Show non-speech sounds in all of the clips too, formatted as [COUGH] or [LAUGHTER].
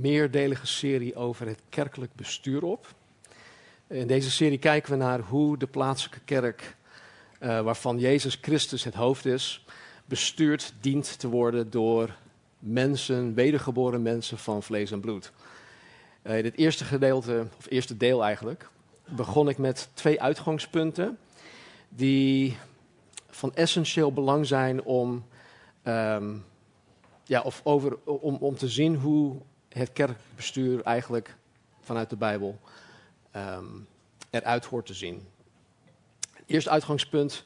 meerdelige serie over het kerkelijk bestuur op. In deze serie kijken we naar hoe de plaatselijke kerk, eh, waarvan Jezus Christus het hoofd is, bestuurd dient te worden door mensen, wedergeboren mensen van vlees en bloed. Uh, in het eerste gedeelte, of eerste deel eigenlijk, begon ik met twee uitgangspunten die van essentieel belang zijn om ehm, ja, of over, om, om te zien hoe het kerkbestuur eigenlijk vanuit de Bijbel um, eruit hoort te zien. Het eerste uitgangspunt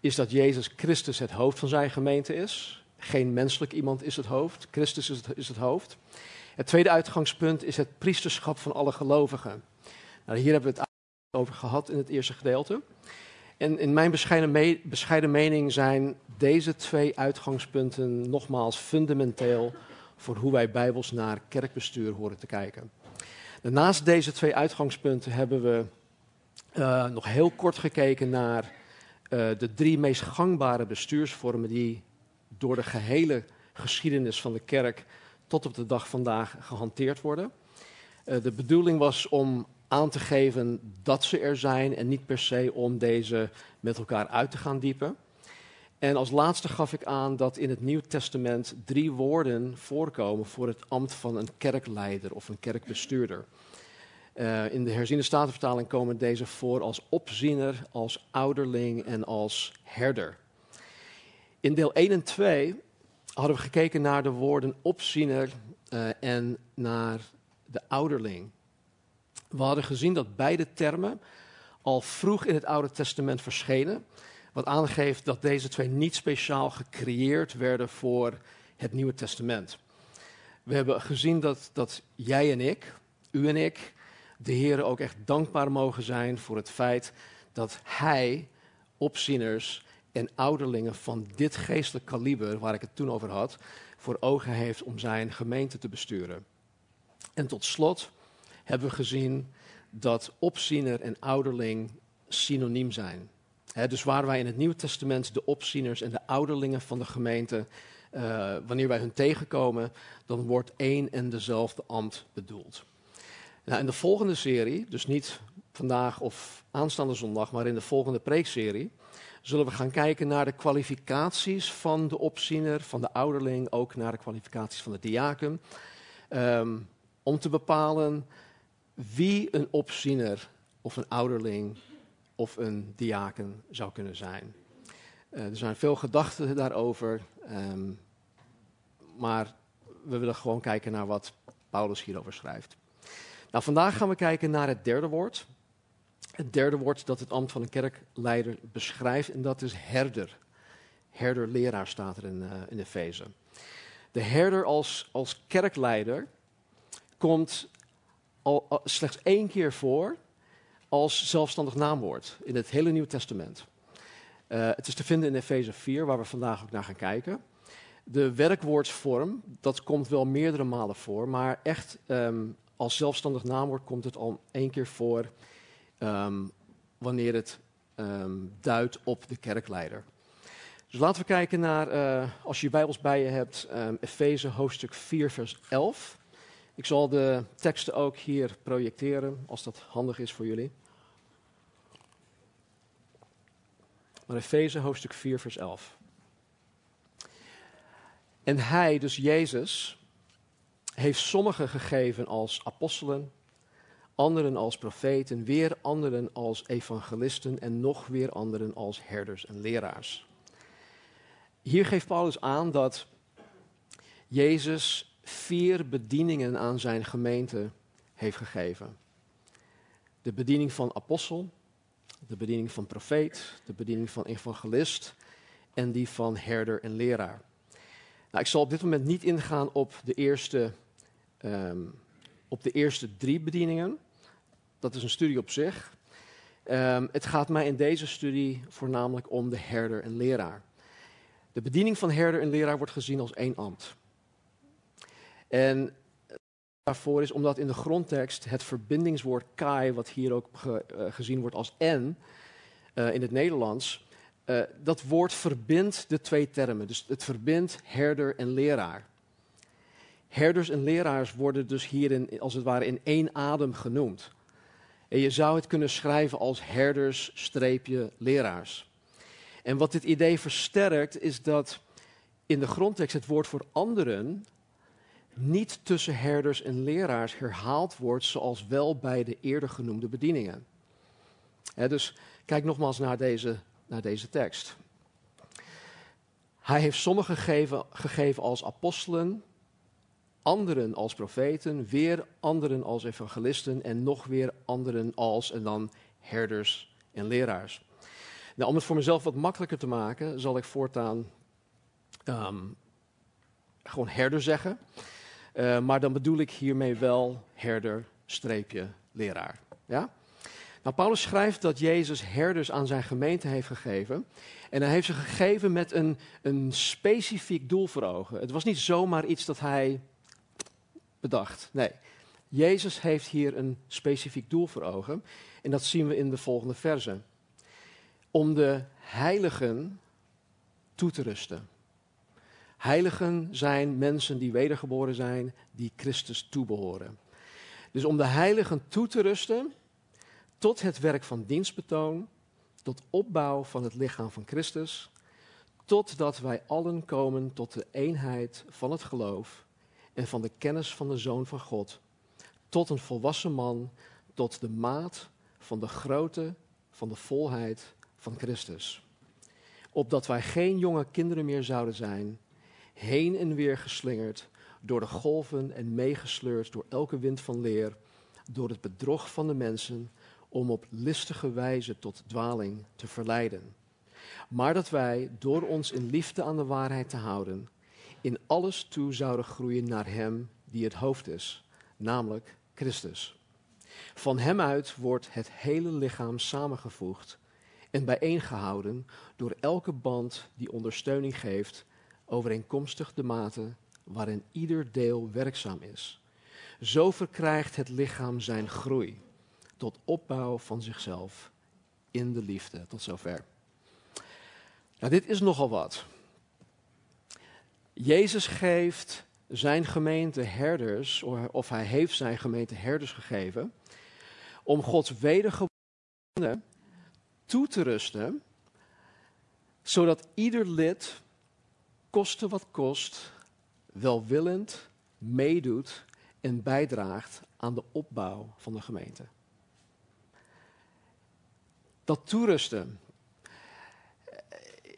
is dat Jezus Christus het hoofd van zijn gemeente is. Geen menselijk iemand is het hoofd, Christus is het, is het hoofd. Het tweede uitgangspunt is het priesterschap van alle gelovigen. Nou, hier hebben we het over gehad in het eerste gedeelte. En in mijn bescheiden, bescheiden mening zijn deze twee uitgangspunten nogmaals fundamenteel voor hoe wij bijbels naar kerkbestuur horen te kijken. Naast deze twee uitgangspunten hebben we uh, nog heel kort gekeken naar uh, de drie meest gangbare bestuursvormen die door de gehele geschiedenis van de kerk tot op de dag vandaag gehanteerd worden. Uh, de bedoeling was om aan te geven dat ze er zijn en niet per se om deze met elkaar uit te gaan diepen. En als laatste gaf ik aan dat in het Nieuw Testament drie woorden voorkomen voor het ambt van een kerkleider of een kerkbestuurder. Uh, in de herziende statenvertaling komen deze voor als opziener, als ouderling en als herder. In deel 1 en 2 hadden we gekeken naar de woorden opziener uh, en naar de ouderling. We hadden gezien dat beide termen al vroeg in het Oude Testament verschenen. Wat aangeeft dat deze twee niet speciaal gecreëerd werden voor het Nieuwe Testament. We hebben gezien dat, dat jij en ik, u en ik, de Heer ook echt dankbaar mogen zijn voor het feit dat Hij opzieners en ouderlingen van dit geestelijk kaliber, waar ik het toen over had, voor ogen heeft om zijn gemeente te besturen. En tot slot hebben we gezien dat opziener en ouderling synoniem zijn. Dus waar wij in het Nieuwe Testament de opzieners en de ouderlingen van de gemeente, uh, wanneer wij hun tegenkomen, dan wordt één en dezelfde ambt bedoeld. Nou, in de volgende serie, dus niet vandaag of aanstaande zondag, maar in de volgende preekserie, zullen we gaan kijken naar de kwalificaties van de opziener, van de ouderling, ook naar de kwalificaties van de diaken. Um, om te bepalen wie een opziener of een ouderling of een diaken zou kunnen zijn. Uh, er zijn veel gedachten daarover, um, maar we willen gewoon kijken naar wat Paulus hierover schrijft. Nou, vandaag gaan we kijken naar het derde woord. Het derde woord dat het ambt van een kerkleider beschrijft, en dat is herder. Herder-leraar staat er in, uh, in Efeze. De herder als, als kerkleider komt al, slechts één keer voor als zelfstandig naamwoord in het hele Nieuwe Testament. Uh, het is te vinden in Efeze 4, waar we vandaag ook naar gaan kijken. De werkwoordsvorm, dat komt wel meerdere malen voor, maar echt um, als zelfstandig naamwoord komt het al één keer voor um, wanneer het um, duidt op de kerkleider. Dus laten we kijken naar, uh, als je je Bijbels bij je hebt, Efeze hoofdstuk 4, vers 11. Ik zal de teksten ook hier projecteren, als dat handig is voor jullie. Maar Efeze hoofdstuk 4, vers 11. En hij, dus Jezus, heeft sommigen gegeven als apostelen, anderen als profeten, weer anderen als evangelisten en nog weer anderen als herders en leraars. Hier geeft Paulus aan dat Jezus vier bedieningen aan zijn gemeente heeft gegeven. De bediening van apostel, de bediening van profeet, de bediening van evangelist en die van herder en leraar. Nou, ik zal op dit moment niet ingaan op de eerste, um, op de eerste drie bedieningen. dat is een studie op zich. Ehm, het gaat mij in deze studie voornamelijk om de herder en leraar. De bediening van herder en leraar wordt gezien als één ambt. En daarvoor is omdat in de grondtekst het verbindingswoord kai, wat hier ook ge, uh, gezien wordt als en uh, in het Nederlands, dat woord verbindt de twee termen. Dus het verbindt herder en leraar. Herders en leraars worden dus hierin als het ware in één adem genoemd. En je zou het kunnen schrijven als herders streepje leraars. En wat dit idee versterkt is dat in de grondtekst het woord voor anderen niet tussen herders en leraars herhaald wordt zoals wel bij de eerder genoemde bedieningen. dus kijk nogmaals naar deze, naar deze tekst. Hij heeft sommigen gegeven, gegeven als apostelen, anderen als profeten, weer anderen als evangelisten en nog weer anderen als en dan herders en leraars. Nou, om het voor mezelf wat makkelijker te maken, zal ik voortaan um, gewoon herder zeggen. Uh, maar dan bedoel ik hiermee wel herder, streepje, leraar. Ja? Nou, Paulus schrijft dat Jezus herders aan zijn gemeente heeft gegeven. En hij heeft ze gegeven met een, een specifiek doel voor ogen. Het was niet zomaar iets dat hij bedacht. Nee, Jezus heeft hier een specifiek doel voor ogen. En dat zien we in de volgende verse. Om de heiligen toe te rusten. Heiligen zijn mensen die wedergeboren zijn, die Christus toebehoren. Dus om de heiligen toe te rusten tot het werk van dienstbetoon, tot opbouw van het lichaam van Christus, totdat wij allen komen tot de eenheid van het geloof en van de kennis van de Zoon van God, tot een volwassen man, tot de maat van de grootte van de volheid van Christus. Opdat wij geen jonge kinderen meer zouden zijn, heen en weer geslingerd door de golven en meegesleurd door elke wind van leer, door het bedrog van de mensen, om op listige wijze tot dwaling te verleiden. Maar dat wij, door ons in liefde aan de waarheid te houden, in alles toe zouden groeien naar Hem die het hoofd is, namelijk Christus. Van Hem uit wordt het hele lichaam samengevoegd en bijeengehouden door elke band die ondersteuning geeft, overeenkomstig de mate waarin ieder deel werkzaam is. Zo verkrijgt het lichaam zijn groei tot opbouw van zichzelf in de liefde. Tot zover. Nou, dit is nogal wat. Jezus geeft zijn gemeente herders, of hij heeft zijn gemeente herders gegeven, om Gods wedergeboren toe te rusten, zodat ieder lid, koste wat kost, welwillend meedoet en bijdraagt aan de opbouw van de gemeente. Dat toerusten.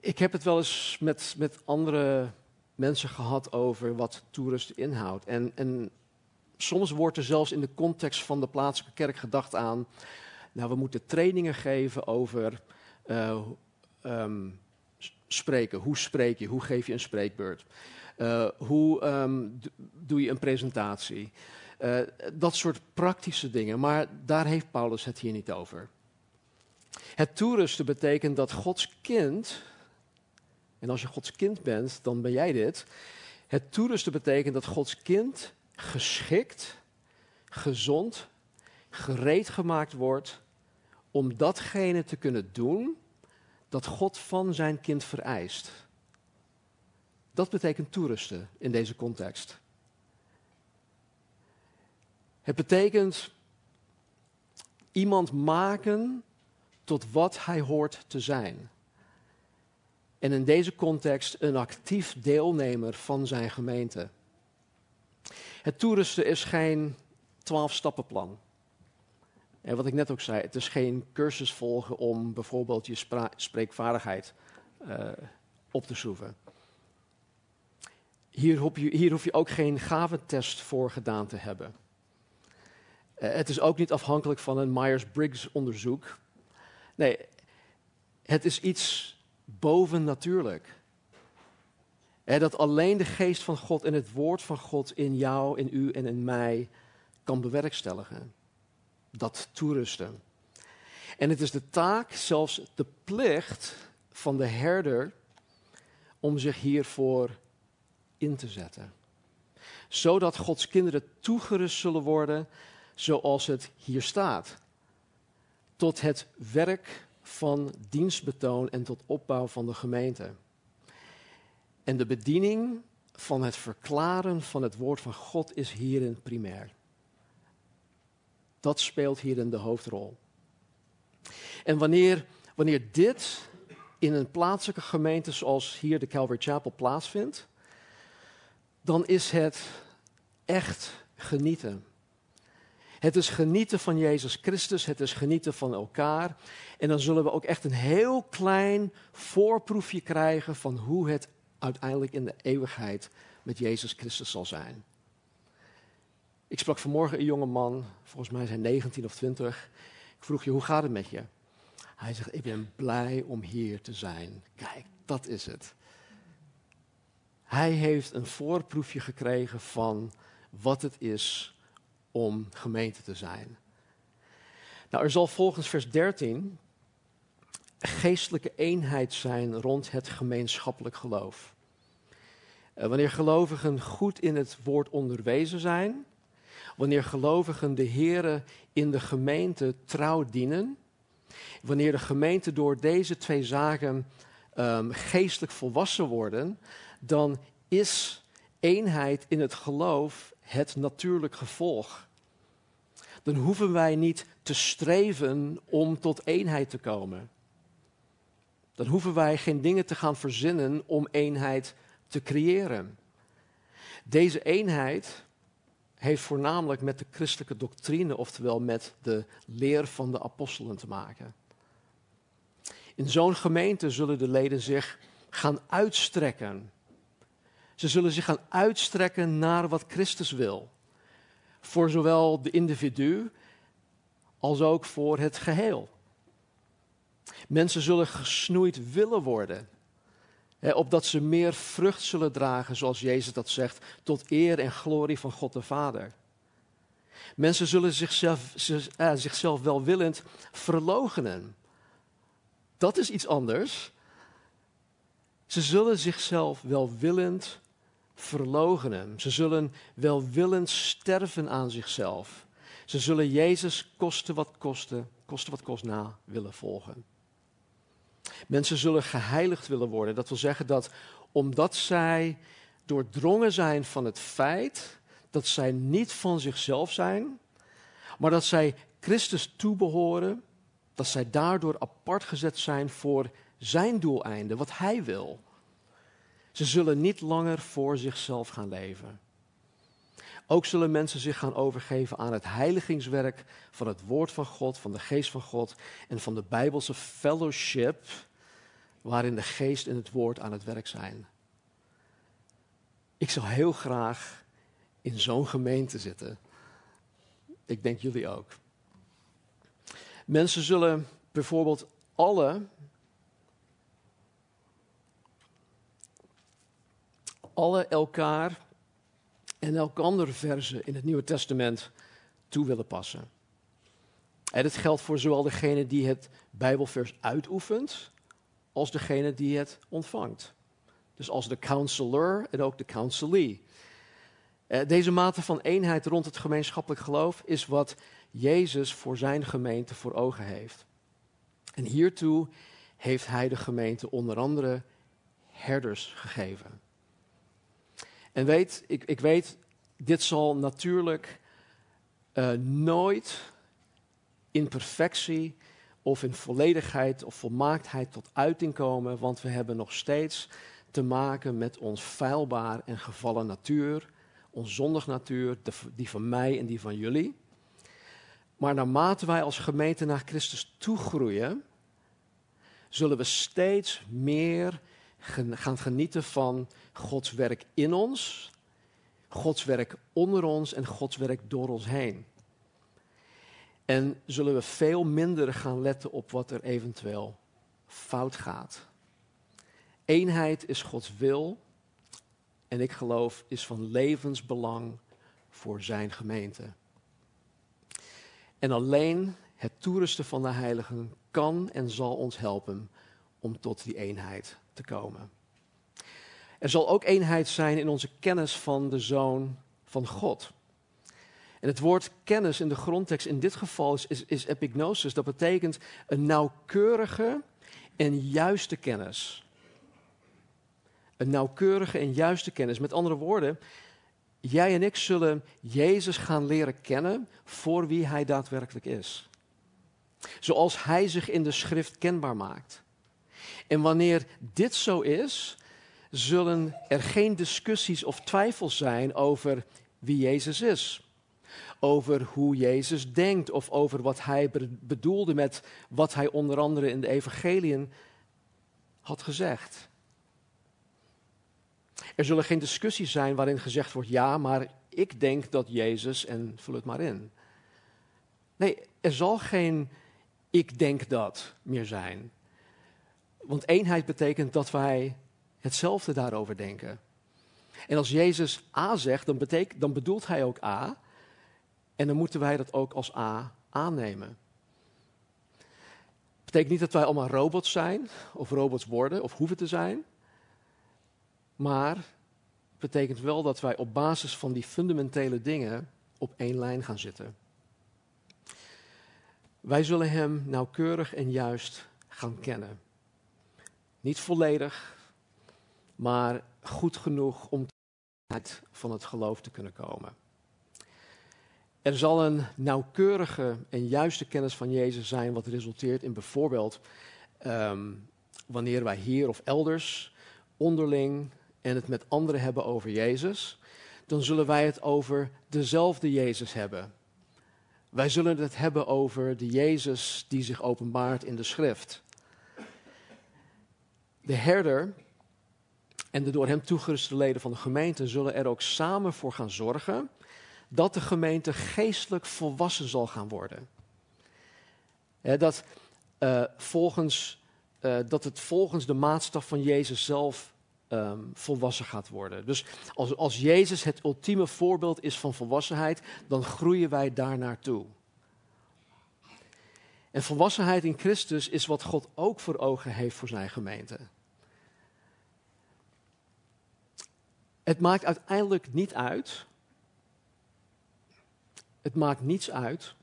Ik heb het wel eens met, met andere mensen gehad over wat toerust inhoudt. En, en soms wordt er zelfs in de context van de plaatselijke kerk gedacht aan, nou we moeten trainingen geven over uh, um, spreken. Hoe spreek je? Hoe geef je een spreekbeurt? Uh, hoe um, doe je een presentatie? Uh, dat soort praktische dingen. Maar daar heeft Paulus het hier niet over. Het toerusten betekent dat Gods kind en als je Gods kind bent, dan ben jij dit. Het toerusten betekent dat Gods kind geschikt, gezond, gereed gemaakt wordt om datgene te kunnen doen dat God van zijn kind vereist. Dat betekent toerusten in deze context. Het betekent iemand maken tot wat hij hoort te zijn en in deze context een actief deelnemer van zijn gemeente. Het toerusten is geen twaalf-stappenplan. En wat ik net ook zei, het is geen cursus volgen om bijvoorbeeld je spreekvaardigheid uh, op te schroeven. Hier hoef, je, hier hoef je ook geen gaventest voor gedaan te hebben. Uh, het is ook niet afhankelijk van een Myers-Briggs onderzoek. Nee, het is iets bovennatuurlijk. Dat alleen de geest van God en het woord van God in jou, in u en in mij kan bewerkstelligen. Dat toerusten. En het is de taak, zelfs de plicht van de herder om zich hiervoor in te zetten. Zodat Gods kinderen toegerust zullen worden zoals het hier staat. Tot het werk van dienstbetoon en tot opbouw van de gemeente. En de bediening van het verklaren van het woord van God is hierin primair. Dat speelt hierin de hoofdrol. En wanneer, wanneer dit in een plaatselijke gemeente zoals hier de Calvary Chapel plaatsvindt, dan is het echt genieten. Het is genieten van Jezus Christus, het is genieten van elkaar. En dan zullen we ook echt een heel klein voorproefje krijgen van hoe het uiteindelijk in de eeuwigheid met Jezus Christus zal zijn. Ik sprak vanmorgen een jonge man, volgens mij zijn 19 of 20. Ik vroeg je, hoe gaat het met je? Hij zegt, ik ben blij om hier te zijn. Kijk, dat is het. Hij heeft een voorproefje gekregen van wat het is om gemeente te zijn. Nou, er zal volgens vers 13 geestelijke eenheid zijn rond het gemeenschappelijk geloof. Uh, wanneer gelovigen goed in het woord onderwezen zijn, wanneer gelovigen de Here in de gemeente trouw dienen, wanneer de gemeente door deze twee zaken um, geestelijk volwassen worden, dan is eenheid in het geloof het natuurlijk gevolg. Dan hoeven wij niet te streven om tot eenheid te komen. Dan hoeven wij geen dingen te gaan verzinnen om eenheid te creëren. Deze eenheid heeft voornamelijk met de christelijke doctrine, oftewel met de leer van de apostelen te maken. In zo'n gemeente zullen de leden zich gaan uitstrekken. Ze zullen zich gaan uitstrekken naar wat Christus wil. Voor zowel de individu als ook voor het geheel. Mensen zullen gesnoeid willen worden. Opdat ze meer vrucht zullen dragen, zoals Jezus dat zegt, tot eer en glorie van God de Vader. Mensen zullen zichzelf, uh, zichzelf welwillend verloochenen. Dat is iets anders. Ze zullen zichzelf welwillend verloochenen. Ze zullen welwillend sterven aan zichzelf. Ze zullen Jezus kosten wat kosten, kosten wat kost na willen volgen. Mensen zullen geheiligd willen worden. Dat wil zeggen dat omdat zij doordrongen zijn van het feit dat zij niet van zichzelf zijn, maar dat zij Christus toebehoren, dat zij daardoor apart gezet zijn voor zijn doeleinde, wat hij wil. Ze zullen niet langer voor zichzelf gaan leven. Ook zullen mensen zich gaan overgeven aan het heiligingswerk van het woord van God, van de geest van God en van de Bijbelse fellowship, waarin de geest en het woord aan het werk zijn. Ik zou heel graag in zo'n gemeente zitten. Ik denk jullie ook. Mensen zullen bijvoorbeeld alle alle elkaar en elkander versen in het Nieuwe Testament toe willen passen. En dit geldt voor zowel degene die het Bijbelvers uitoefent, als degene die het ontvangt. Dus als de counselor en ook de counselee. Eh, deze mate van eenheid rond het gemeenschappelijk geloof is wat Jezus voor zijn gemeente voor ogen heeft. En hiertoe heeft hij de gemeente onder andere herders gegeven. En weet, ik, ik weet, dit zal natuurlijk uh, nooit in perfectie of in volledigheid of volmaaktheid tot uiting komen, want we hebben nog steeds te maken met ons feilbaar en gevallen natuur, ons zondig natuur, die van mij en die van jullie. Maar naarmate wij als gemeente naar Christus toegroeien, zullen we steeds meer gaan genieten van Gods werk in ons, Gods werk onder ons en Gods werk door ons heen. En zullen we veel minder gaan letten op wat er eventueel fout gaat. Eenheid is Gods wil en ik geloof is van levensbelang voor zijn gemeente. En alleen het toerusten van de heiligen kan en zal ons helpen om tot die eenheid te komen. Er zal ook eenheid zijn in onze kennis van de Zoon van God. En het woord kennis in de grondtekst in dit geval is, is, is epignosis. Dat betekent een nauwkeurige en juiste kennis. Een nauwkeurige en juiste kennis. Met andere woorden, jij en ik zullen Jezus gaan leren kennen voor wie Hij daadwerkelijk is. Zoals Hij zich in de schrift kenbaar maakt. En wanneer dit zo is, zullen er geen discussies of twijfels zijn over wie Jezus is. Over hoe Jezus denkt of over wat hij bedoelde met wat hij onder andere in de evangeliën had gezegd. Er zullen geen discussies zijn waarin gezegd wordt: ja, maar ik denk dat Jezus en vul het maar in. Nee, er zal geen ik denk dat meer zijn. Want eenheid betekent dat wij hetzelfde daarover denken. En als Jezus A zegt, dan, betekent, dan bedoelt hij ook A. En dan moeten wij dat ook als A aannemen. Betekent niet dat wij allemaal robots zijn, of robots worden, of hoeven te zijn. Maar het betekent wel dat wij op basis van die fundamentele dingen op één lijn gaan zitten. Wij zullen Hem nauwkeurig en juist gaan kennen. Niet volledig, maar goed genoeg om tot van het geloof te kunnen komen. Er zal een nauwkeurige en juiste kennis van Jezus zijn, wat resulteert in bijvoorbeeld ehm, wanneer wij hier of elders onderling en het met anderen hebben over Jezus, dan zullen wij het over dezelfde Jezus hebben. Wij zullen het hebben over de Jezus die zich openbaart in de schrift. De herder en de door hem toegeruste leden van de gemeente zullen er ook samen voor gaan zorgen dat de gemeente geestelijk volwassen zal gaan worden. dat, uh, volgens, uh, dat het volgens de maatstaf van Jezus zelf um, volwassen gaat worden. Dus als, als Jezus het ultieme voorbeeld is van volwassenheid, dan groeien wij daar naartoe. En volwassenheid in Christus is wat God ook voor ogen heeft voor zijn gemeente. Het maakt uiteindelijk niet uit. Het maakt niets uit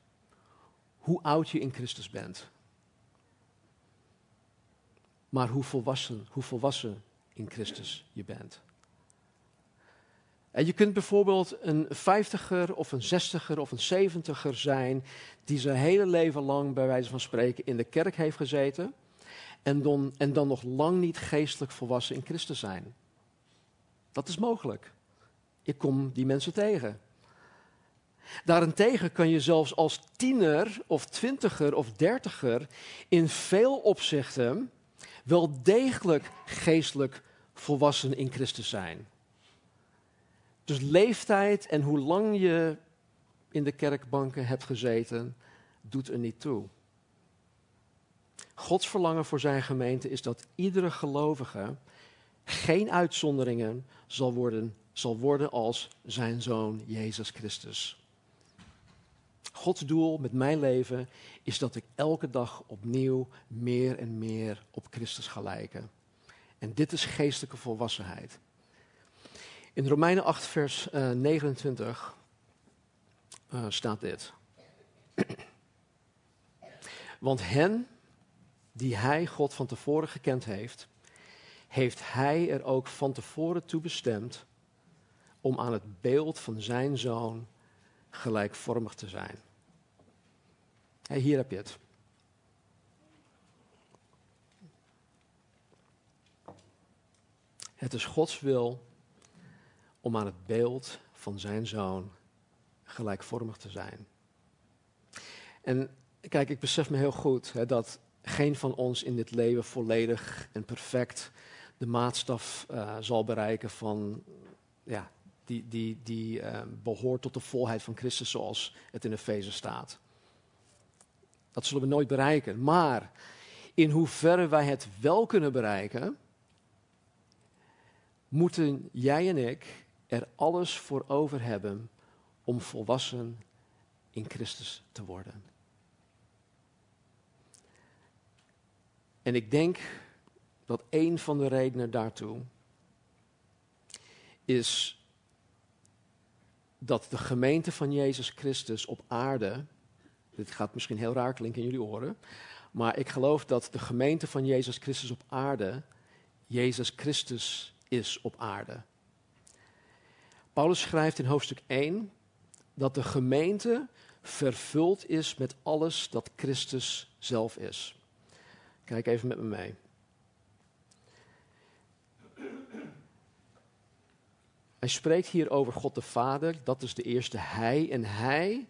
hoe oud je in Christus bent. Maar hoe volwassen, hoe volwassen in Christus je bent. En je kunt bijvoorbeeld een vijftiger of een zestiger of een zeventiger zijn die zijn hele leven lang, bij wijze van spreken, in de kerk heeft gezeten en dan, en dan nog lang niet geestelijk volwassen in Christus zijn. Dat is mogelijk. Ik kom die mensen tegen. Daarentegen kan je zelfs als tiener of twintiger of dertiger in veel opzichten wel degelijk geestelijk volwassen in Christus zijn. Dus leeftijd en hoe lang je in de kerkbanken hebt gezeten, doet er niet toe. Gods verlangen voor zijn gemeente is dat iedere gelovige geen uitzonderingen zal worden, zal worden als zijn zoon Jezus Christus. Gods doel met mijn leven is dat ik elke dag opnieuw meer en meer op Christus ga lijken. En dit is geestelijke volwassenheid. In Romeinen 8, vers uh, 29 uh, staat dit. [CLEARS THROAT] Want hen die hij, God, van tevoren gekend heeft, heeft hij er ook van tevoren toe bestemd om aan het beeld van zijn zoon gelijkvormig te zijn. Hier heb je het. Het is Gods wil om aan het beeld van zijn zoon gelijkvormig te zijn. En kijk, ik besef me heel goed hè, dat geen van ons in dit leven volledig en perfect de maatstaf uh, zal bereiken van, ja, die, die, die uh, behoort tot de volheid van Christus zoals het in Efeze staat. Dat zullen we nooit bereiken. Maar in hoeverre wij het wel kunnen bereiken, moeten jij en ik er alles voor over hebben om volwassen in Christus te worden. En ik denk dat een van de redenen daartoe is dat de gemeente van Jezus Christus op aarde, dit gaat misschien heel raar klinken in jullie oren, maar ik geloof dat de gemeente van Jezus Christus op aarde Jezus Christus is op aarde. Paulus schrijft in hoofdstuk 1 dat de gemeente vervuld is met alles dat Christus zelf is. Kijk even met me mee. Hij spreekt hier over God de Vader, dat is de eerste Hij. En Hij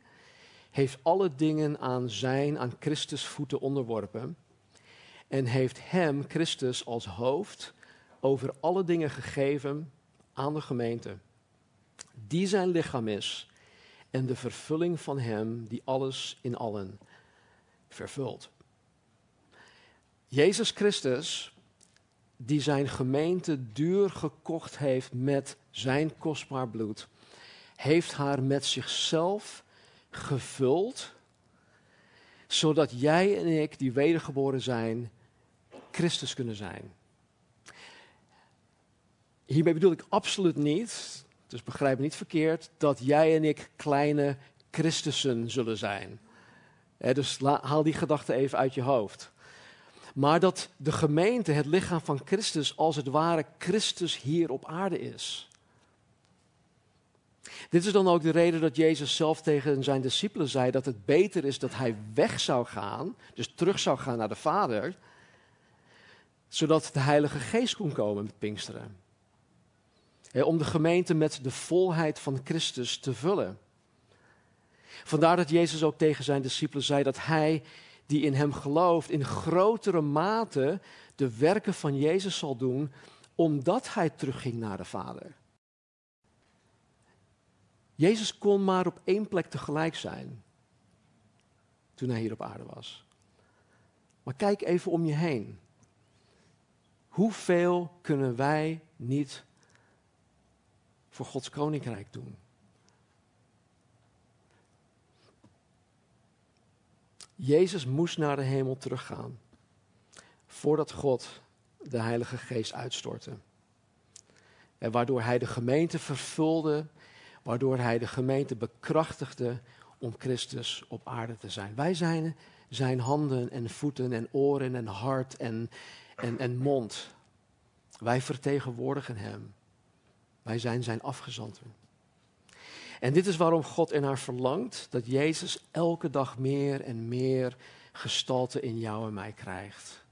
heeft alle dingen aan zijn, aan Christus voeten onderworpen. En heeft Hem, Christus, als hoofd over alle dingen gegeven aan de gemeente. Die zijn lichaam is en de vervulling van Hem die alles in allen vervult. Jezus Christus, die zijn gemeente duur gekocht heeft met zijn kostbaar bloed, heeft haar met zichzelf gevuld, zodat jij en ik, die wedergeboren zijn, Christus kunnen zijn. Hiermee bedoel ik absoluut niet, dus begrijp me niet verkeerd, dat jij en ik kleine Christussen zullen zijn. dus haal die gedachte even uit je hoofd. Maar dat de gemeente, het lichaam van Christus, als het ware Christus hier op aarde is. Dit is dan ook de reden dat Jezus zelf tegen zijn discipelen zei dat het beter is dat hij weg zou gaan, dus terug zou gaan naar de Vader, zodat de Heilige Geest kon komen met Pinksteren. om de gemeente met de volheid van Christus te vullen. Vandaar dat Jezus ook tegen zijn discipelen zei dat hij die in hem gelooft in grotere mate de werken van Jezus zal doen, omdat hij terugging naar de Vader. Jezus kon maar op één plek tegelijk zijn toen hij hier op aarde was. Maar kijk even om je heen. Hoeveel kunnen wij niet voor Gods koninkrijk doen? Jezus moest naar de hemel teruggaan voordat God de Heilige Geest uitstortte. En waardoor hij de gemeente vervulde, waardoor hij de gemeente bekrachtigde om Christus op aarde te zijn. Wij zijn zijn handen en voeten en oren en hart en, en, en mond. Wij vertegenwoordigen hem. Wij zijn zijn afgezanten. En dit is waarom God ernaar verlangt dat Jezus elke dag meer en meer gestalte in jou en mij krijgt.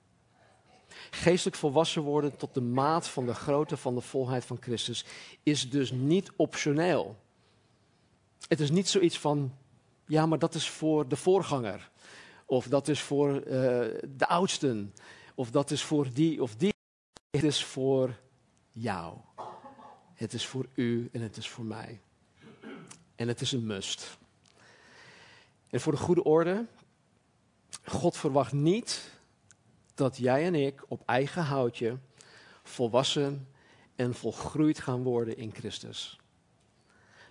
Geestelijk volwassen worden tot de maat van de grootte van de volheid van Christus is dus niet optioneel. Het is niet zoiets van, ja, maar dat is voor de voorganger. Of dat is voor uh, de oudsten. Of dat is voor die of die. Het is voor jou. Het is voor u en het is voor mij. En het is een must. En voor de goede orde, God verwacht niet dat jij en ik op eigen houtje volwassen en volgroeid gaan worden in Christus.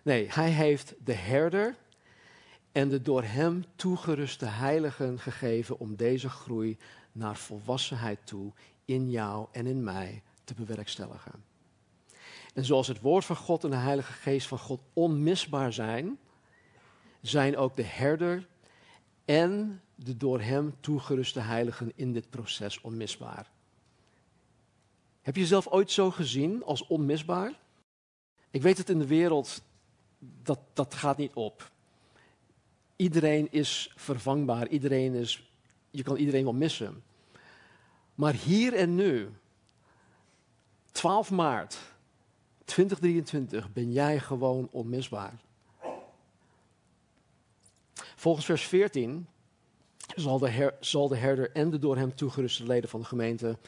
Nee, hij heeft de herder en de door hem toegeruste heiligen gegeven om deze groei naar volwassenheid toe in jou en in mij te bewerkstelligen. En zoals het woord van God en de Heilige Geest van God onmisbaar zijn, zijn ook de herder en de door hem toegeruste heiligen in dit proces onmisbaar. Heb je jezelf ooit zo gezien als onmisbaar? Ik weet het in de wereld, dat, dat gaat niet op. Iedereen is vervangbaar, iedereen is, je kan iedereen wel missen. Maar hier en nu, 12 maart 2023 ben jij gewoon onmisbaar. Volgens vers 14 zal de, zal de herder en de door hem toegeruste leden van de gemeente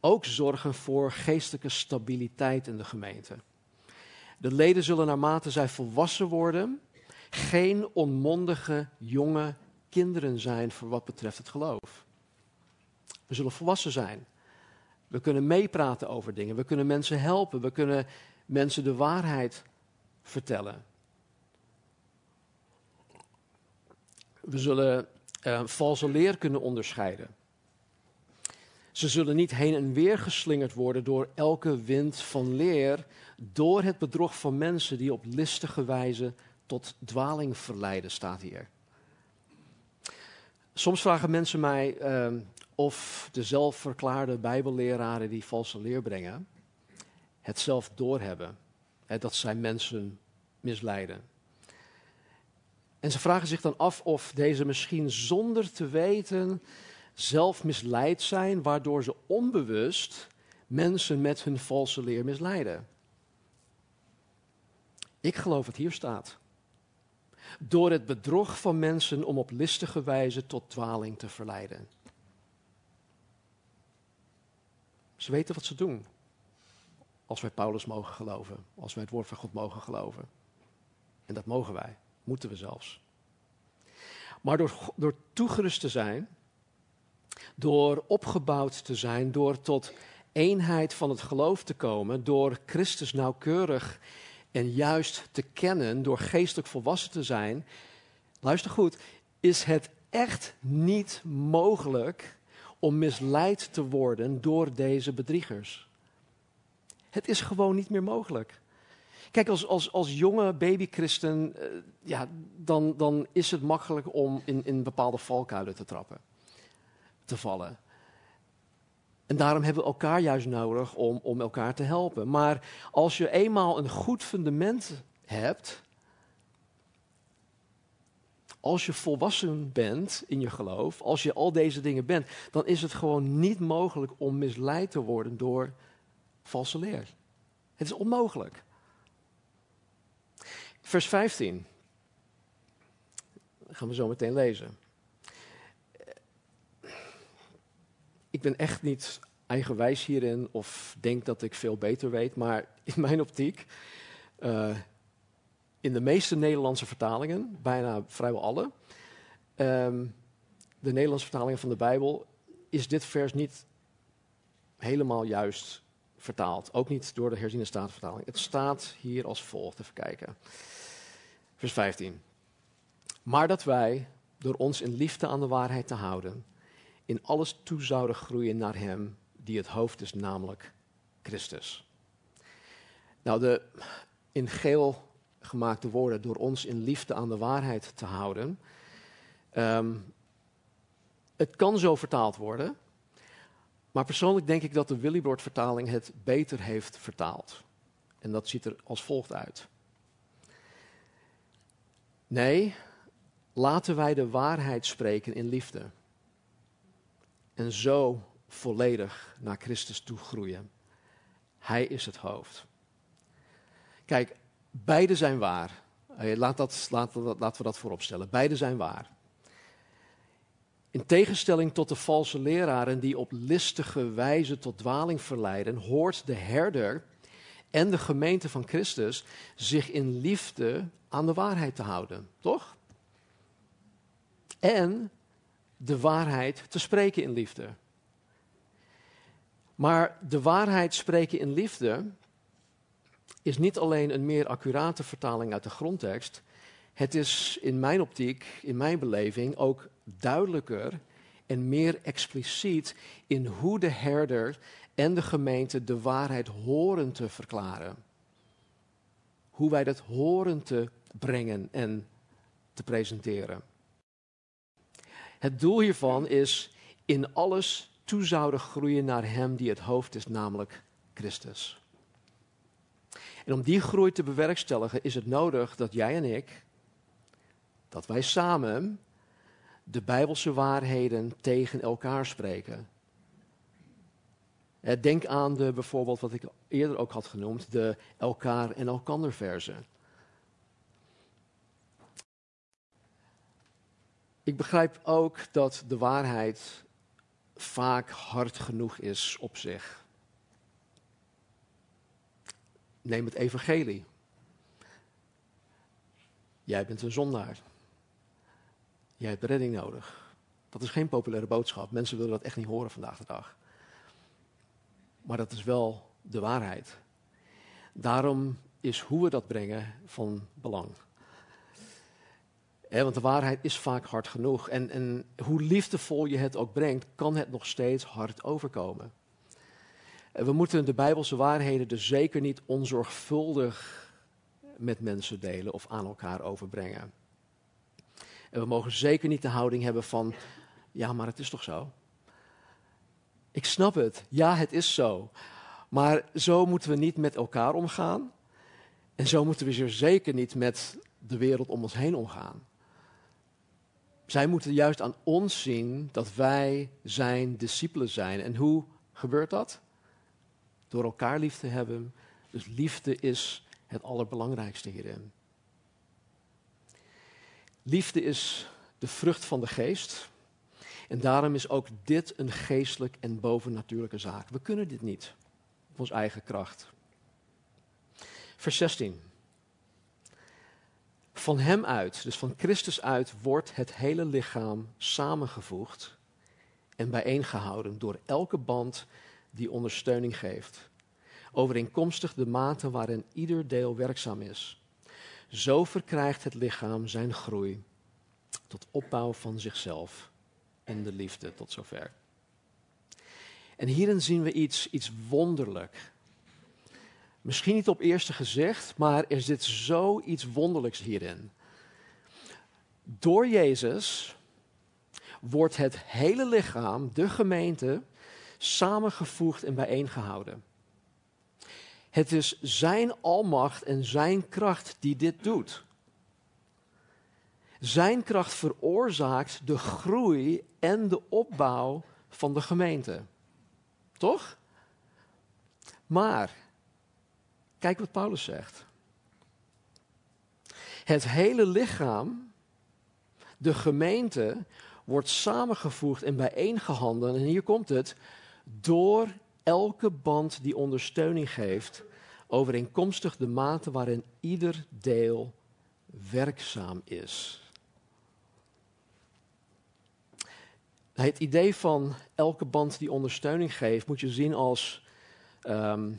ook zorgen voor geestelijke stabiliteit in de gemeente. De leden zullen naarmate zij volwassen worden, geen onmondige jonge kinderen zijn voor wat betreft het geloof. We zullen volwassen zijn. We kunnen meepraten over dingen. We kunnen mensen helpen. We kunnen mensen de waarheid vertellen. We zullen uh, valse leer kunnen onderscheiden. Ze zullen niet heen en weer geslingerd worden door elke wind van leer, door het bedrog van mensen die op listige wijze tot dwaling verleiden, staat hier. Soms vragen mensen mij uh, of de zelfverklaarde bijbelleraren die valse leer brengen, het zelf doorhebben. Hè, dat zij mensen misleiden. En ze vragen zich dan af of deze misschien zonder te weten zelf misleid zijn, waardoor ze onbewust mensen met hun valse leer misleiden. Ik geloof het hier staat. Door het bedrog van mensen om op listige wijze tot dwaling te verleiden. Ze weten wat ze doen. Als wij Paulus mogen geloven, als wij het woord van God mogen geloven. En dat mogen wij, moeten we zelfs. Maar door, door toegerust te zijn, door opgebouwd te zijn, door tot eenheid van het geloof te komen, door Christus nauwkeurig en juist te kennen, door geestelijk volwassen te zijn, luister goed, is het echt niet mogelijk om misleid te worden door deze bedriegers. Het is gewoon niet meer mogelijk. Kijk, als, als, als jonge babychristen, uh, ja, dan, dan is het makkelijk om in, in bepaalde valkuilen te trappen, te vallen. En daarom hebben we elkaar juist nodig om, om elkaar te helpen. Maar als je eenmaal een goed fundament hebt, als je volwassen bent in je geloof, als je al deze dingen bent, dan is het gewoon niet mogelijk om misleid te worden door valse leer. Het is onmogelijk. Vers 15. Dat gaan we zo meteen lezen. Ik ben echt niet eigenwijs hierin of denk dat ik veel beter weet, maar in mijn optiek, uh, in de meeste Nederlandse vertalingen, bijna vrijwel alle, um, de Nederlandse vertalingen van de Bijbel, is dit vers niet helemaal juist vertaald. Ook niet door de herziene staatvertaling. Het staat hier als volgt. Even kijken. Vers 15. Maar dat wij, door ons in liefde aan de waarheid te houden, in alles toe zouden groeien naar Hem die het hoofd is, namelijk Christus. Nou, de in geel gemaakte woorden, door ons in liefde aan de waarheid te houden. Um, het kan zo vertaald worden, maar persoonlijk denk ik dat de Willybord-vertaling het beter heeft vertaald. En dat ziet er als volgt uit. Nee, laten wij de waarheid spreken in liefde. En zo volledig naar Christus toe groeien. Hij is het hoofd. Kijk, beide zijn waar. Laat dat, we, laten we dat vooropstellen. Beide zijn waar. In tegenstelling tot de valse leraren die op listige wijze tot dwaling verleiden, hoort de herder en de gemeente van Christus zich in liefde aan de waarheid te houden, toch? En de waarheid te spreken in liefde. Maar de waarheid spreken in liefde is niet alleen een meer accurate vertaling uit de grondtekst. Het is in mijn optiek, in mijn beleving, ook duidelijker en meer expliciet in hoe de herder en de gemeente de waarheid horen te verklaren. Hoe wij dat horen te brengen en te presenteren. Het doel hiervan is in alles toe zouden groeien naar Hem die het hoofd is, namelijk Christus. En om die groei te bewerkstelligen is het nodig dat jij en ik, dat wij samen de Bijbelse waarheden tegen elkaar spreken. Denk aan de, bijvoorbeeld wat ik eerder ook had genoemd, de elkaar en elkander verzen. Ik begrijp ook dat de waarheid vaak hard genoeg is op zich. Neem het evangelie. Jij bent een zondaar. Jij hebt redding nodig. Dat is geen populaire boodschap. Mensen willen dat echt niet horen vandaag de dag. Maar dat is wel de waarheid. Daarom is hoe we dat brengen van belang. want de waarheid is vaak hard genoeg. En, en hoe liefdevol je het ook brengt, kan het nog steeds hard overkomen. En we moeten de Bijbelse waarheden dus zeker niet onzorgvuldig met mensen delen of aan elkaar overbrengen. En we mogen zeker niet de houding hebben van, ja, maar het is toch zo? Ik snap het, ja, het is zo. Maar zo moeten we niet met elkaar omgaan. En zo moeten we zeker niet met de wereld om ons heen omgaan. Zij moeten juist aan ons zien dat wij zijn discipelen zijn. En hoe gebeurt dat? Door elkaar lief te hebben. Dus liefde is het allerbelangrijkste hierin. Liefde is de vrucht van de geest. En daarom is ook dit een geestelijk en bovennatuurlijke zaak. We kunnen dit niet op onze eigen kracht. Vers 16. Van Hem uit, dus van Christus uit, wordt het hele lichaam samengevoegd en bijeengehouden door elke band die ondersteuning geeft. Overeenkomstig de mate waarin ieder deel werkzaam is. Zo verkrijgt het lichaam zijn groei tot opbouw van zichzelf en de liefde tot zover. En hierin zien we iets, iets wonderlijk. Misschien niet op eerste gezicht, maar er zit zoiets wonderlijks hierin. Door Jezus wordt het hele lichaam, de gemeente, samengevoegd en bijeengehouden. Het is Zijn almacht en Zijn kracht die dit doet. Zijn kracht veroorzaakt de groei en de opbouw van de gemeente. Toch? Maar, kijk wat Paulus zegt. Het hele lichaam, de gemeente, wordt samengevoegd en bijeengehandeld. En hier komt het, door elke band die ondersteuning geeft, overeenkomstig de mate waarin ieder deel werkzaam is. Het idee van elke band die ondersteuning geeft, moet je zien als ehm,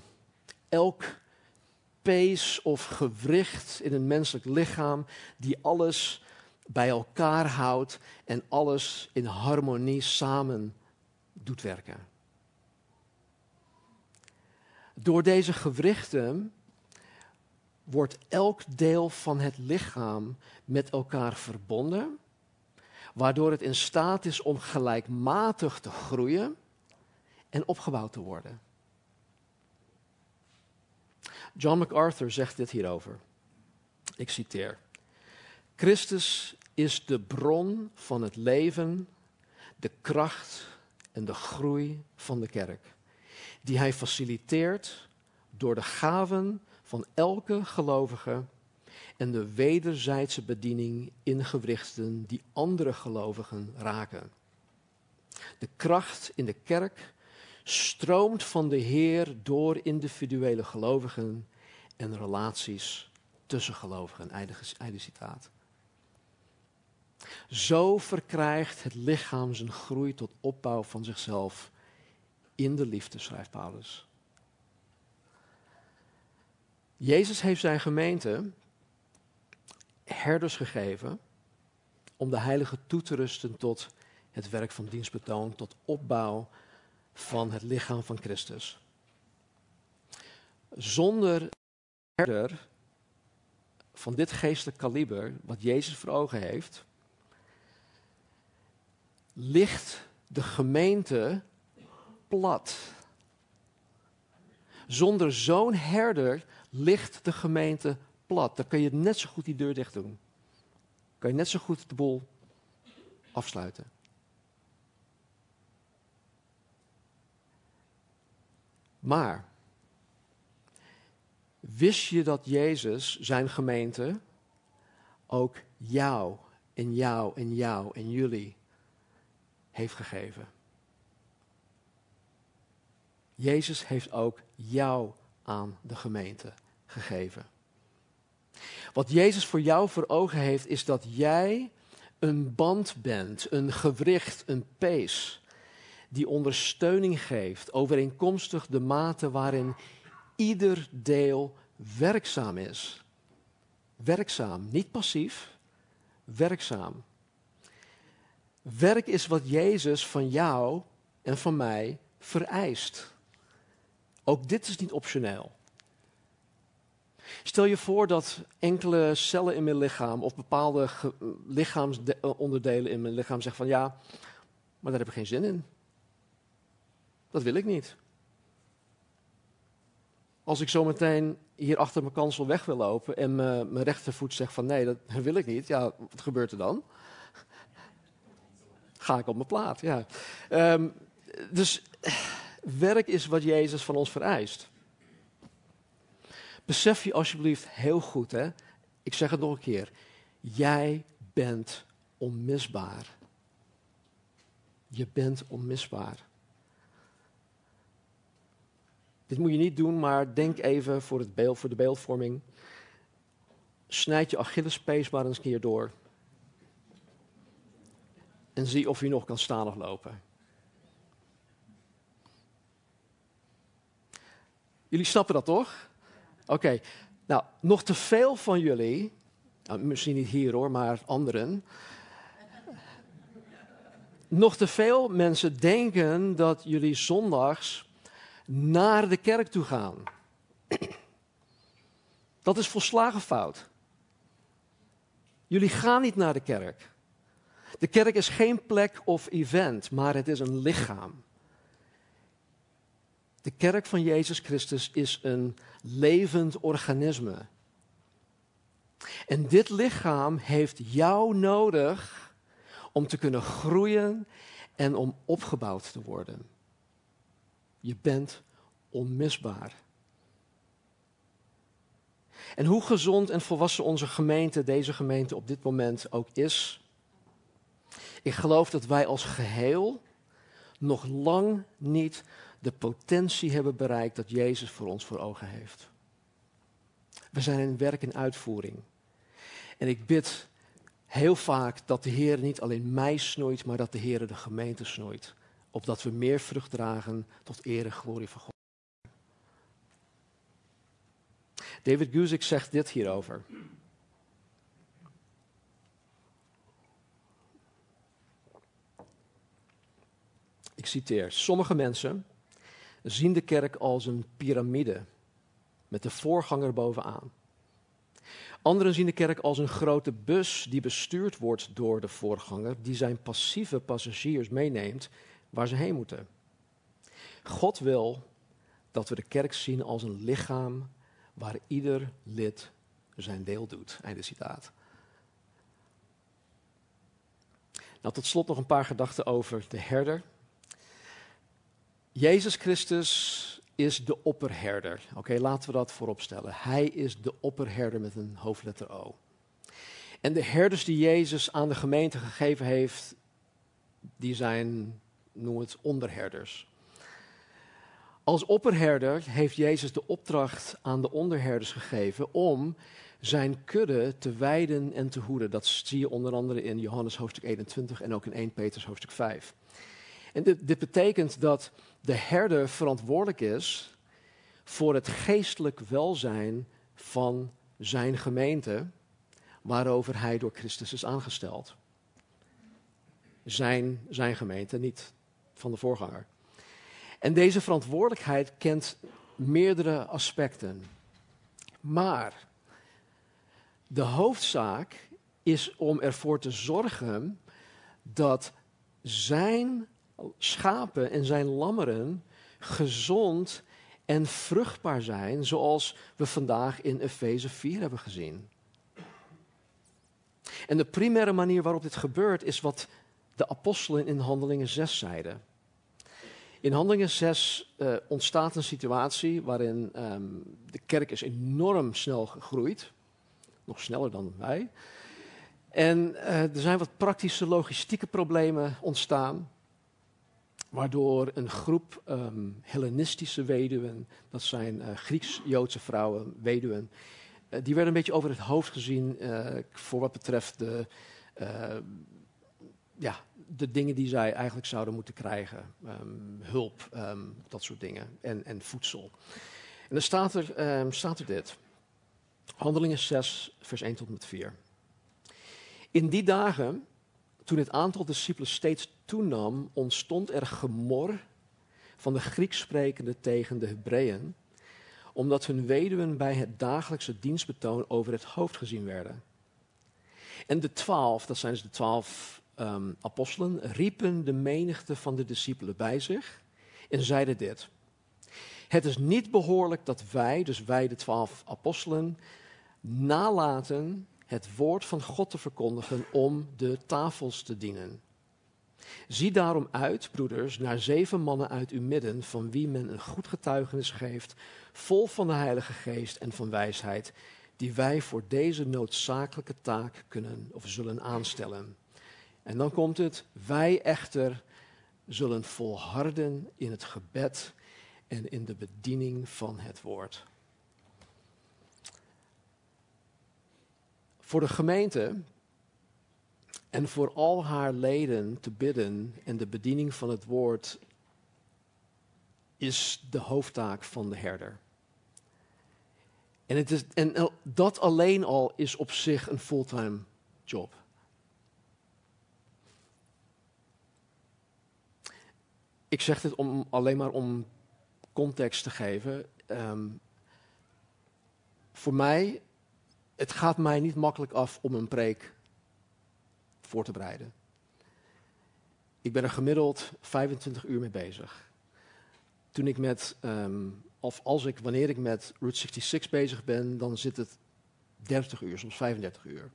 elk pees of gewricht in een menselijk lichaam die alles bij elkaar houdt en alles in harmonie samen doet werken. Door deze gewrichten wordt elk deel van het lichaam met elkaar verbonden waardoor het in staat is om gelijkmatig te groeien en opgebouwd te worden. John MacArthur zegt dit hierover. Ik citeer. Christus is de bron van het leven, de kracht en de groei van de kerk, die hij faciliteert door de gaven van elke gelovige en de wederzijdse bediening in gewrichten die andere gelovigen raken. De kracht in de kerk stroomt van de Heer door individuele gelovigen en relaties tussen gelovigen. Einde, citaat. Zo verkrijgt het lichaam zijn groei tot opbouw van zichzelf in de liefde, schrijft Paulus. Jezus heeft zijn gemeente herders gegeven om de heilige toe te rusten tot het werk van dienstbetoon, tot opbouw van het lichaam van Christus. Zonder herder van dit geestelijk kaliber, wat Jezus voor ogen heeft, ligt de gemeente plat. Zonder zo'n herder ligt de gemeente plat. Dan kun je net zo goed die deur dicht doen. Kan je net zo goed de boel afsluiten. Maar wist je dat Jezus zijn gemeente ook jou en jou en jou en jullie heeft gegeven? Jezus heeft ook jou aan de gemeente gegeven. Wat Jezus voor jou voor ogen heeft, is dat jij een band bent, een gewricht, een pees, die ondersteuning geeft, overeenkomstig de mate waarin ieder deel werkzaam is. Werkzaam, niet passief, werkzaam. Werk is wat Jezus van jou en van mij vereist. Ook dit is niet optioneel. Stel je voor dat enkele cellen in mijn lichaam of bepaalde lichaamsonderdelen in mijn lichaam zeggen van ja, maar daar heb ik geen zin in. Dat wil ik niet. Als ik zometeen hier achter mijn kansel weg wil lopen en mijn rechtervoet zegt van nee, dat [LAUGHS] wil ik niet, ja, wat gebeurt er dan? [LAUGHS] Ga ik op mijn plaat, ja. Ehm, dus werk is wat Jezus van ons vereist. Besef je alsjeblieft heel goed, hè? ik zeg het nog een keer. Jij bent onmisbaar. Je bent onmisbaar. Dit moet je niet doen, maar denk even voor, het beeld, voor de beeldvorming. Snijd je Achillespees maar eens een keer door. En zie of je nog kan staan of lopen. Jullie snappen dat toch? Oké, nou, nog te veel van jullie, nou, misschien niet hier hoor, maar anderen. nog te veel mensen denken dat jullie zondags naar de kerk toe gaan. Dat is volslagen fout. Jullie gaan niet naar de kerk. De kerk is geen plek of event, maar het is een lichaam. De kerk van Jezus Christus is een levend organisme. En dit lichaam heeft jou nodig om te kunnen groeien en om opgebouwd te worden. Je bent onmisbaar. En hoe gezond en volwassen onze gemeente, deze gemeente op dit moment ook is, ik geloof dat wij als geheel nog lang niet de potentie hebben bereikt dat Jezus voor ons voor ogen heeft. We zijn in werk en uitvoering. En ik bid heel vaak dat de Heer niet alleen mij snoeit, maar dat de Heer de gemeente snoeit. Opdat we meer vrucht dragen tot eer glorie van God. David Guzik zegt dit hierover. Ik citeer: Sommige mensen zien de kerk als een piramide met de voorganger bovenaan. Anderen zien de kerk als een grote bus die bestuurd wordt door de voorganger, die zijn passieve passagiers meeneemt waar ze heen moeten. God wil dat we de kerk zien als een lichaam waar ieder lid zijn deel doet. Einde citaat. Nou, tot slot nog een paar gedachten over de herder. Jezus Christus is de opperherder. Oké, laten we dat voorop stellen. Hij is de opperherder met een hoofdletter O. En de herders die Jezus aan de gemeente gegeven heeft, die zijn, noem het, onderherders. Als opperherder heeft Jezus de opdracht aan de onderherders gegeven om zijn kudde te wijden en te hoeden. Dat zie je onder andere in Johannes hoofdstuk 21 en ook in 1 Petrus hoofdstuk 5. En dit, dit betekent dat de herder verantwoordelijk is voor het geestelijk welzijn van zijn gemeente, waarover hij door Christus is aangesteld. Zijn, zijn gemeente, niet van de voorganger. En deze verantwoordelijkheid kent meerdere aspecten. Maar de hoofdzaak is om ervoor te zorgen dat zijn schapen en zijn lammeren gezond en vruchtbaar zijn, zoals we vandaag in Efeze 4 hebben gezien. En de primaire manier waarop dit gebeurt is wat de apostelen in Handelingen 6 zeiden. In Handelingen 6 uh, eh, ontstaat een situatie waarin um, de kerk is enorm snel gegroeid. Nog sneller dan wij. En uh, er zijn wat praktische logistieke problemen ontstaan. Waardoor een groep um, Hellenistische weduwen, dat zijn uh, Grieks-Joodse vrouwen, weduwen, die werden een beetje over het hoofd gezien voor wat betreft de ja, de dingen die zij eigenlijk zouden moeten krijgen. Ehm, hulp, ehm, dat soort dingen. En, en voedsel. En dan staat er, staat er dit. Handelingen 6, vers 1 tot en met 4. In die dagen, toen het aantal discipelen steeds toenam, ontstond er gemor van de Grieks sprekende tegen de Hebreeën, omdat hun weduwen bij het dagelijkse dienstbetoon over het hoofd gezien werden. En de twaalf, dat zijn dus de twaalf um, apostelen, riepen de menigte van de discipelen bij zich en zeiden dit. Het is niet behoorlijk dat wij, dus wij de twaalf apostelen, nalaten het woord van God te verkondigen om de tafels te dienen. Zie daarom uit, broeders, naar zeven mannen uit uw midden, van wie men een goed getuigenis geeft, vol van de Heilige Geest en van wijsheid, die wij voor deze noodzakelijke taak kunnen of zullen aanstellen. En dan komt het, wij echter zullen volharden in het gebed en in de bediening van het woord. Voor de gemeente en voor al haar leden te bidden en de bediening van het woord is de hoofdtaak van de herder. En, het is, en dat alleen al is op zich een fulltime job. Ik zeg dit om, alleen maar om context te geven. Ehm, voor mij, het gaat mij niet makkelijk af om een preek voor te bereiden. Ik ben er gemiddeld 25 uur mee bezig. Toen ik met, ehm, of als ik, wanneer ik met Route 66 bezig ben, dan zit het 30 uur, soms 35 uur.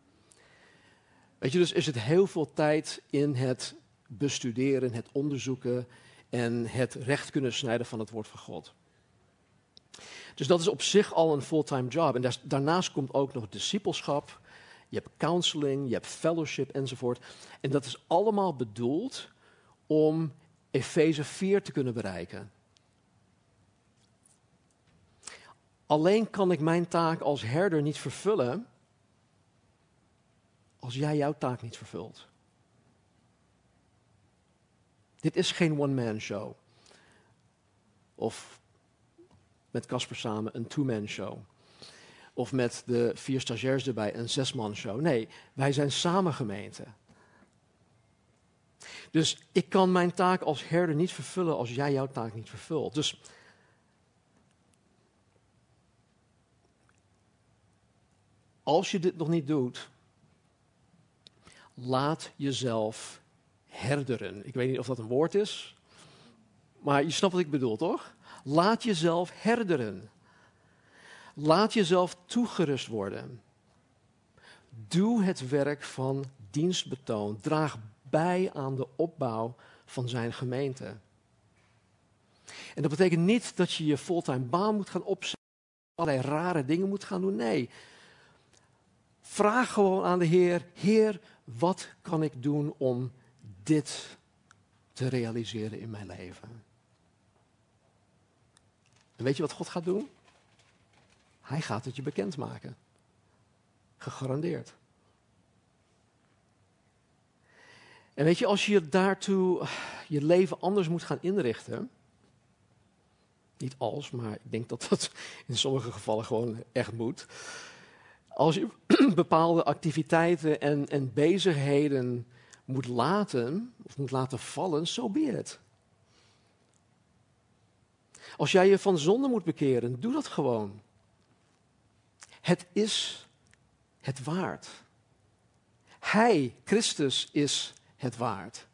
Weet je, dus is het heel veel tijd in het bestuderen, het onderzoeken en het recht kunnen snijden van het woord van God. Dus dat is op zich al een fulltime job. En daarnaast komt ook nog discipelschap, je hebt counseling, je hebt fellowship enzovoort. En dat is allemaal bedoeld om Efeze 4 te kunnen bereiken. Alleen kan ik mijn taak als herder niet vervullen als jij jouw taak niet vervult. Dit is geen one-man show. Of met Casper samen een two-man show. Of met de vier stagiairs erbij een zes-man show. Nee, wij zijn samen gemeente. Dus ik kan mijn taak als herder niet vervullen als jij jouw taak niet vervult. Dus als je dit nog niet doet, laat jezelf herderen. Ik weet niet of dat een woord is, maar je snapt wat ik bedoel, toch? Laat jezelf herderen. Laat jezelf toegerust worden. Doe het werk van dienstbetoon. Draag bij aan de opbouw van zijn gemeente. En dat betekent niet dat je je fulltime baan moet gaan opzetten, allerlei rare dingen moet gaan doen. Nee. Vraag gewoon aan de Heer: Heer, wat kan ik doen om dit te realiseren in mijn leven? En weet je wat God gaat doen? Hij gaat het je bekendmaken. Gegarandeerd. En weet je, als je daartoe je leven anders moet gaan inrichten. Niet als, maar ik denk dat dat in sommige gevallen gewoon echt moet. Als je [CLEARS THROAT] bepaalde activiteiten en, en bezigheden moet laten, of moet laten vallen, zo so het. Als jij je van zonde moet bekeren, doe dat gewoon. Het is het waard. Hij, Christus, is het waard.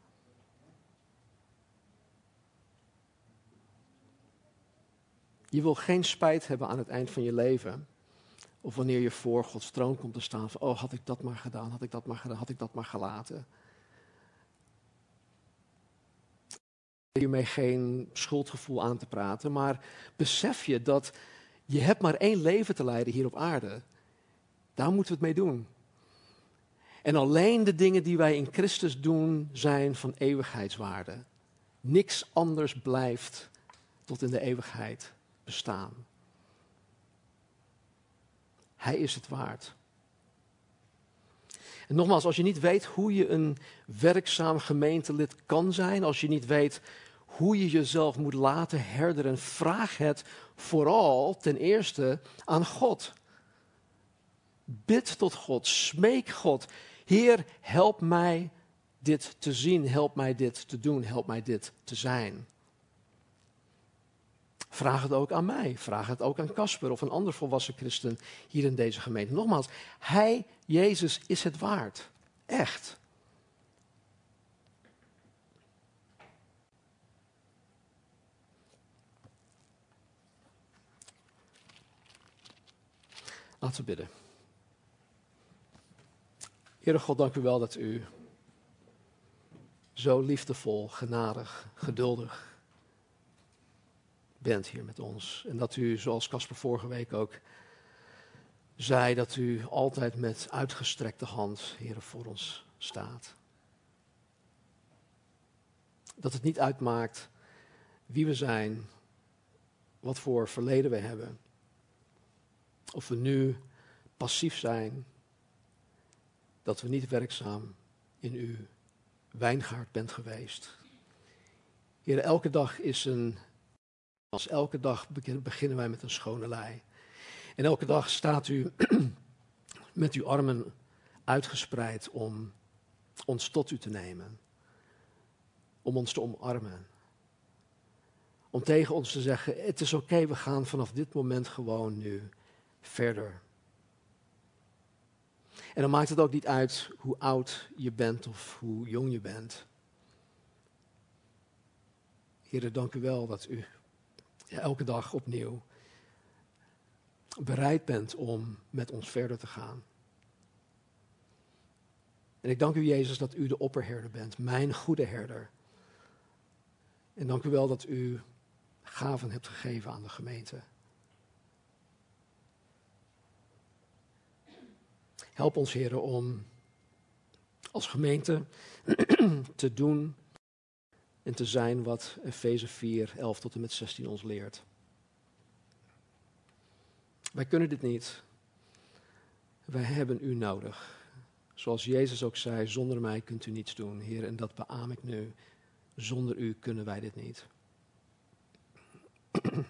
Je wil geen spijt hebben aan het eind van je leven. Of wanneer je voor Gods troon komt te staan van, oh had ik dat maar gedaan, had ik dat maar gedaan, had ik dat maar gelaten. hiermee geen schuldgevoel aan te praten, maar besef je dat je hebt maar één leven te leiden hier op aarde. Daar moeten we het mee doen. En alleen de dingen die wij in Christus doen zijn van eeuwigheidswaarde. Niks anders blijft tot in de eeuwigheid bestaan. Hij is het waard. En nogmaals, als je niet weet hoe je een werkzaam gemeentelid kan zijn, als je niet weet hoe je jezelf moet laten herderen, vraag het vooral ten eerste aan God. Bid tot God, smeek God. Heer, help mij dit te zien, help mij dit te doen, help mij dit te zijn. Vraag het ook aan mij. Vraag het ook aan Casper of een ander volwassen christen hier in deze gemeente. Nogmaals, Hij, Jezus, is het waard. Echt. Laten we bidden. Heere God, dank u wel dat u zo liefdevol, genadig, geduldig bent hier met ons. En dat u, zoals Casper vorige week ook zei, dat u altijd met uitgestrekte hand, Heere, voor ons staat. Dat het niet uitmaakt wie we zijn, wat voor verleden we hebben. Of we nu passief zijn, dat we niet werkzaam in uw wijngaard bent geweest. Heer, elke dag is een. Als elke dag beginnen wij met een schone lei. En elke dag staat u [CLEARS THROAT] met uw armen uitgespreid om ons tot u te nemen. Om ons te omarmen. Om tegen ons te zeggen: Het is oké, we gaan vanaf dit moment gewoon nu verder. En dan maakt het ook niet uit hoe oud je bent of hoe jong je bent. Heer, dank u wel dat u elke dag opnieuw bereid bent om met ons verder te gaan. En ik dank u, Jezus, dat u de opperherder bent, mijn goede herder. En dank u wel dat u gaven hebt gegeven aan de gemeente. Help ons, heren, om als gemeente [CLEARS THROAT] te doen en te zijn wat Efeze 4, 11 tot en met 16 ons leert. Wij kunnen dit niet. Wij hebben u nodig. Zoals Jezus ook zei, zonder mij kunt u niets doen, Heer. En dat beaam ik nu. Zonder u kunnen wij dit niet. [CLEARS THROAT]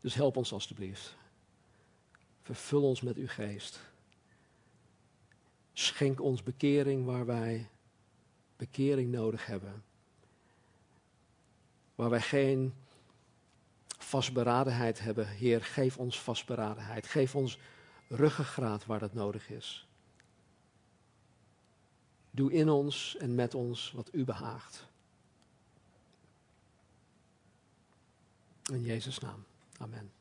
Dus help ons alstublieft. Vervul ons met uw geest. Schenk ons bekering waar wij bekering nodig hebben. Waar wij geen vastberadenheid hebben. Heer, geef ons vastberadenheid. Geef ons ruggengraat waar dat nodig is. Doe in ons en met ons wat u behaagt. In Jezus' naam. Amen.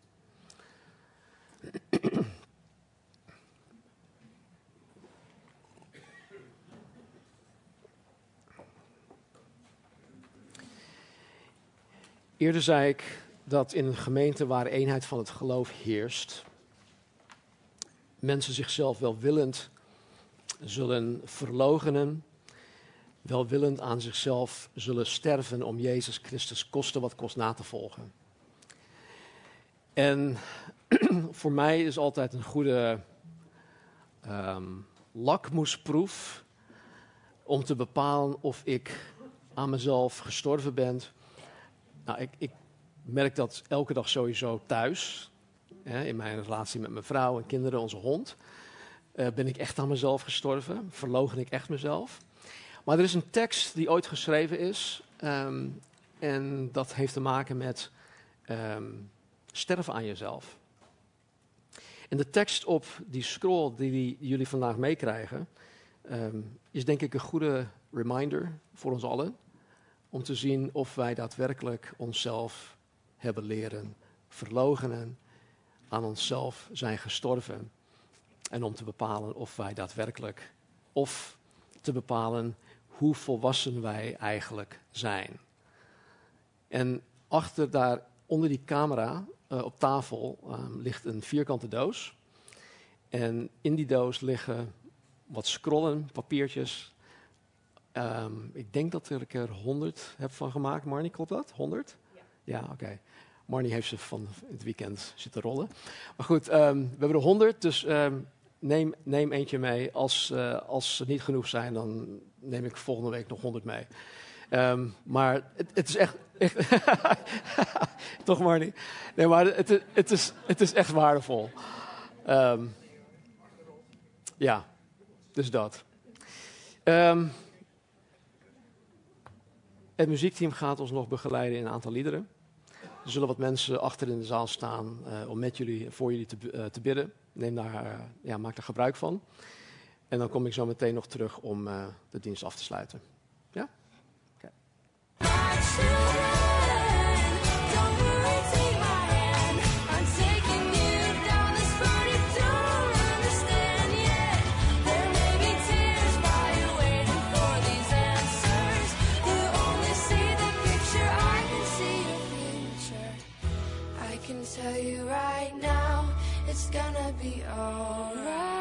Eerder zei ik dat in een gemeente waar eenheid van het geloof heerst, mensen zichzelf welwillend zullen verlogenen, welwillend aan zichzelf zullen sterven om Jezus Christus kosten wat kost na te volgen. En [CLEARS THROAT] voor mij is altijd een goede um, lakmoesproef om te bepalen of ik aan mezelf gestorven ben nou, ik, ik merk dat elke dag sowieso thuis. Hè, in mijn relatie met mijn vrouw en kinderen, onze hond. Uh, ben ik echt aan mezelf gestorven? Verlogen ik echt mezelf? Maar er is een tekst die ooit geschreven is. Um, en dat heeft te maken met um, sterven aan jezelf. En de tekst op die scroll die, jullie vandaag meekrijgen, um, is denk ik een goede reminder voor ons allen om te zien of wij daadwerkelijk onszelf hebben leren verlogenen, aan onszelf zijn gestorven. En om te bepalen of wij daadwerkelijk, of te bepalen hoe volwassen wij eigenlijk zijn. En achter daar, onder die camera, uh, op tafel, uh, ligt een vierkante doos. En in die doos liggen wat scrollen, papiertjes, Um, ik denk dat ik er 100 heb van gemaakt. Marnie, klopt dat? 100? Ja, ja oké. Okay. Marnie heeft ze van het weekend zitten rollen. Maar goed, um, we hebben er 100, dus um, neem, neem eentje mee. Als, uh, als ze niet genoeg zijn, dan neem ik volgende week nog 100 mee. maar het, het, is echt. echt [LAUGHS] Toch, Marnie? Nee, maar het, het, is, het is echt waardevol. ja, dus dat. Het muziekteam gaat ons nog begeleiden in een aantal liederen. Er zullen wat mensen achter in de zaal staan uh, om met jullie, voor jullie te, uh, te bidden. Neem daar, uh, ja, maak daar gebruik van. En dan kom ik zo meteen nog terug om de dienst af te sluiten. Ja? Tell you right now, it's gonna be alright.